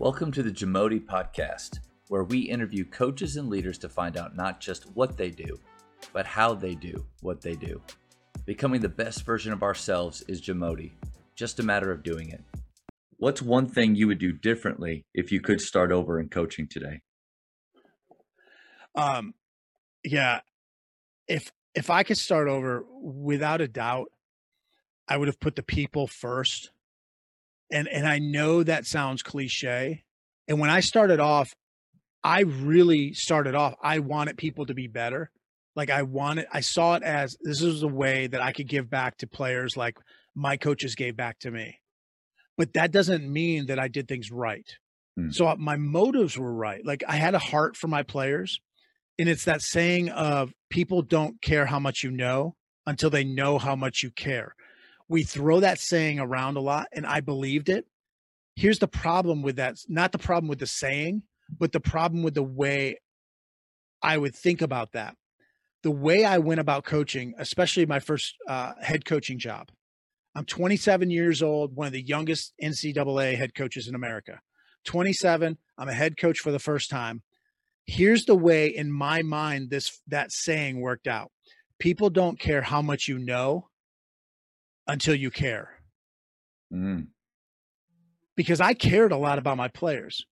Welcome to the Jamodi Podcast, where we interview coaches and leaders to find out not just what they do, but how they do what they do. Becoming the best version of ourselves is Jamodi, just a matter of doing it. What's one thing you would do differently if you could start over in coaching today? Um, yeah, if if I could start over, without a doubt, I would have put the people first and and I know that sounds cliche. And when I started off, I really started off. I wanted people to be better. Like I wanted, I saw it as this is a way that I could give back to players like my coaches gave back to me. But that doesn't mean that I did things right. Mm. So uh, my motives were right. Like I had a heart for my players. And it's that saying of people don't care how much you know until they know how much you care we throw that saying around a lot and I believed it. Here's the problem with that not the problem with the saying, but the problem with the way I would think about that. The way I went about coaching, especially my first uh, head coaching job. I'm 27 years old, one of the youngest NCAA head coaches in America. 27, I'm a head coach for the first time. Here's the way in my mind this that saying worked out. People don't care how much you know until you care. Mm. Because I cared a lot about my players.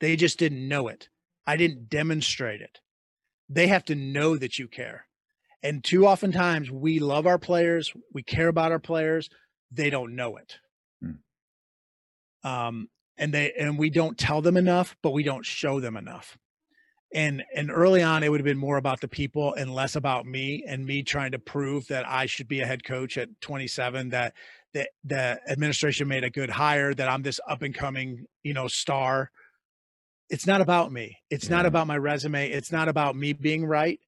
They just didn't know it. I didn't demonstrate it. They have to know that you care. And too often times we love our players, we care about our players, they don't know it. Mm. Um, and they and we don't tell them enough, but we don't show them enough and and early on it would have been more about the people and less about me and me trying to prove that I should be a head coach at 27 that that the administration made a good hire that I'm this up and coming you know star. It's not about me. It's yeah. not about my resume. It's not about me being right.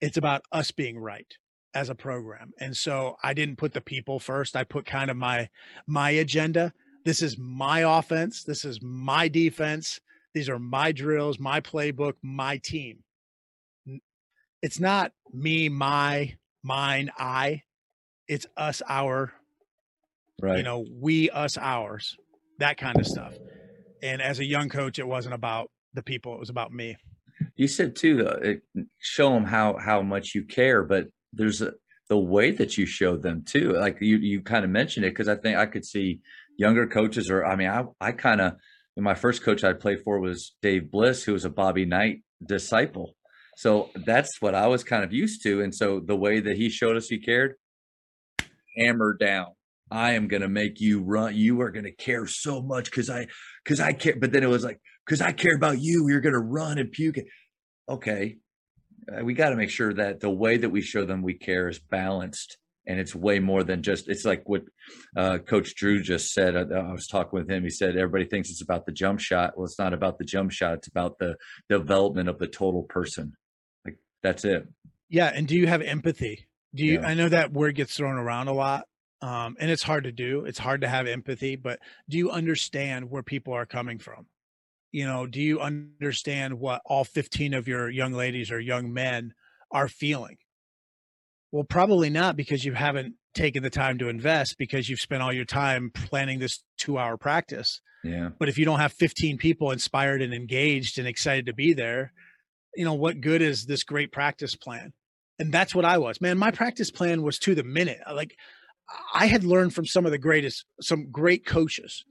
It's about us being right as a program. And so I didn't put the people first. I put kind of my my agenda. This is my offense. This is my defense these are my drills, my playbook, my team. It's not me, my, mine, I. It's us, our. Right. You know, we, us, ours. That kind of stuff. And as a young coach, it wasn't about the people; it was about me. You said too, uh, show them how how much you care, but there's a the way that you show them too. Like you you kind of mentioned it because I think I could see younger coaches, or I mean, I I kind of and my first coach I played for was Dave Bliss, who was a Bobby Knight disciple. So that's what I was kind of used to. And so the way that he showed us he cared, hammer down. I am going to make you run. You are going to care so much because I, because I care. But then it was like, because I care about you, you're going to run and puke. Okay. Uh, we got to make sure that the way that we show them we care is balanced and it's way more than just it's like what uh, coach drew just said I, I, was talking with him he said everybody thinks it's about the jump shot. Well it's not about the jump shot it's about the development of the total person. Like that's it. Yeah and do you have empathy? Do you yeah. i know that word gets thrown around a lot um, and it's hard to do it's hard to have empathy but do you understand where people are coming from? You know do you understand what all 15 of your young ladies or young men are feeling well, probably not because you haven't taken the time to invest because you've spent all your time planning this two hour practice. Yeah. But if you don't have 15 people inspired and engaged and excited to be there, you know, what good is this great practice plan? And that's what I was. Man, my practice plan was to the minute. Like I had learned from some of the greatest, some great coaches.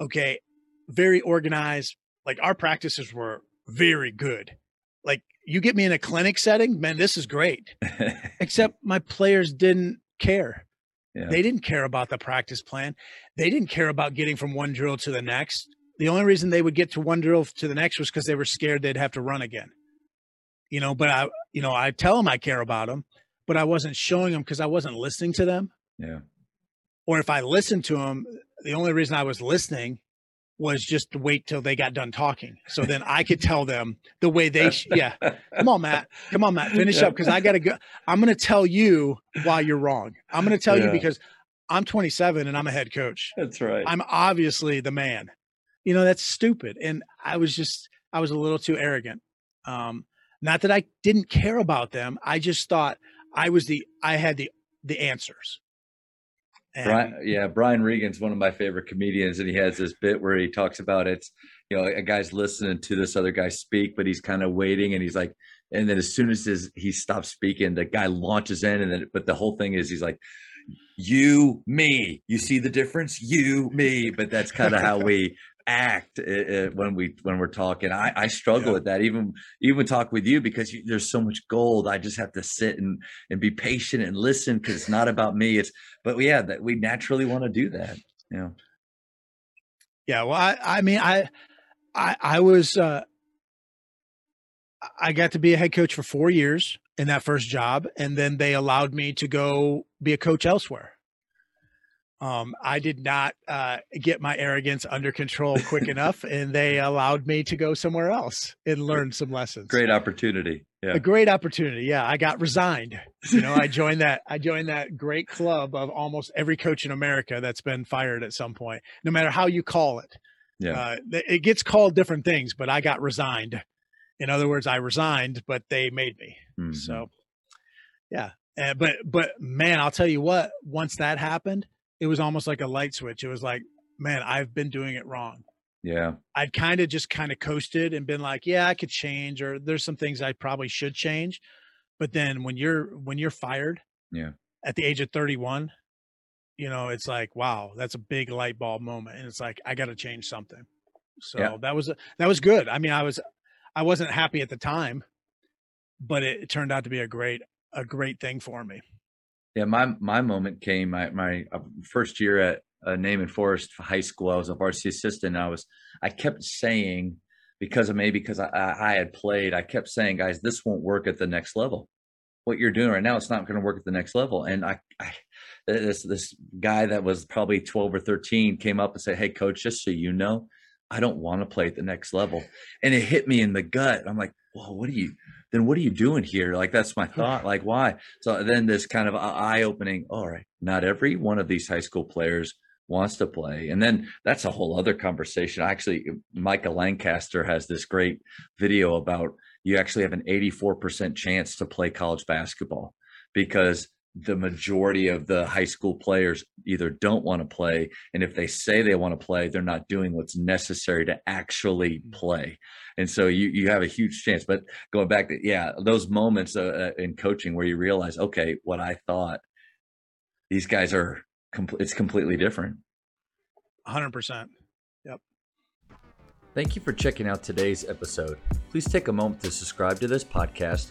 Okay. Very organized. Like our practices were very good. Like you get me in a clinic setting, man, this is great. Except my players didn't care. Yeah. They didn't care about the practice plan. They didn't care about getting from one drill to the next. The only reason they would get to one drill to the next was because they were scared they'd have to run again. You know, but I, you know, I tell them I care about them, but I wasn't showing them because I wasn't listening to them. Yeah. Or if I listened to them, the only reason I was listening was just to wait till they got done talking. So then I could tell them the way they, sh- yeah. Come on, Matt. Come on, Matt. Finish up because I got to go. I'm going to tell you why you're wrong. I'm going to tell yeah. you because I'm 27 and I'm a head coach. That's right. I'm obviously the man. You know, that's stupid. And I was just, I was a little too arrogant. Um, not that I didn't care about them. I just thought I was the, I had the, the answers. And Brian, yeah, Brian Regan's one of my favorite comedians, and he has this bit where he talks about it's you know a guy's listening to this other guy speak, but he's kind of waiting, and he's like, and then as soon as his, he stops speaking, the guy launches in, and then but the whole thing is he's like, you, me, you see the difference, you, me, but that's kind of how we act uh, when we when we're talking. I, I struggle Yeah. with that even even talk with you because you, there's so much gold. I just have to sit and and be patient and listen because it's not about me. It's but yeah, that we naturally want to do that. You know, Yeah, well, I, I mean, I, I, I was, uh, I got to be a head coach for four years in that first job, and then they allowed me to go be a coach elsewhere. Um, I did not uh, get my arrogance under control quick enough, and they allowed me to go somewhere else and learn some lessons. great opportunity. Yeah, A great opportunity. Yeah, I got resigned. You know, I joined that. I joined that great club of almost every coach in America that's been fired at some point, no matter how you call it. yeah, Uh, it gets called different things, but I got resigned. In other words, I resigned, but they made me. Mhm. So, yeah. Uh, but but man, I'll tell you what. Once that happened, it was almost like a light switch. It was like, man, I've been doing it wrong. yeah, I'd kind of just kind of coasted and been like, yeah, I could change, or there's some things I probably should change. But then when you're when you're fired, Yeah. at the age of 31, you know, it's like, wow, that's a big light bulb moment, and it's like I got to change something. So Yeah. that was that was good. I mean, I was I wasn't happy at the time, but it, it turned out to be a great a great thing for me. Yeah. My my moment came my my uh, first year at uh, Naaman Forest High School. I was a varsity assistant. And I was I kept saying because of maybe because I, I I had played, I kept saying, guys, this won't work at the next level. What you're doing right now, it's not going to work at the next level. And I, I this this guy that was probably 12 or 13 came up and said, Hey, coach, just so you know, I don't want to play at the next level. And it hit me in the gut. I'm like, whoa, what are you then what are you doing here? Like that's my thought. Like why? So then this kind of uh, eye opening, all right, not every one of these high school players wants to play. And then that's a whole other conversation. Actually, uh, Micah Lancaster has this great video about you actually have an 84% chance to play college basketball because the majority of the high school players either don't want to play and if they say they want to play they're not doing what's necessary to actually play and so you you have a huge chance but going back to yeah those moments uh, uh, in coaching where you realize okay what i thought these guys are com- it's completely different 100%. Yep. Thank you for checking out today's episode. Please take a moment to subscribe to this podcast,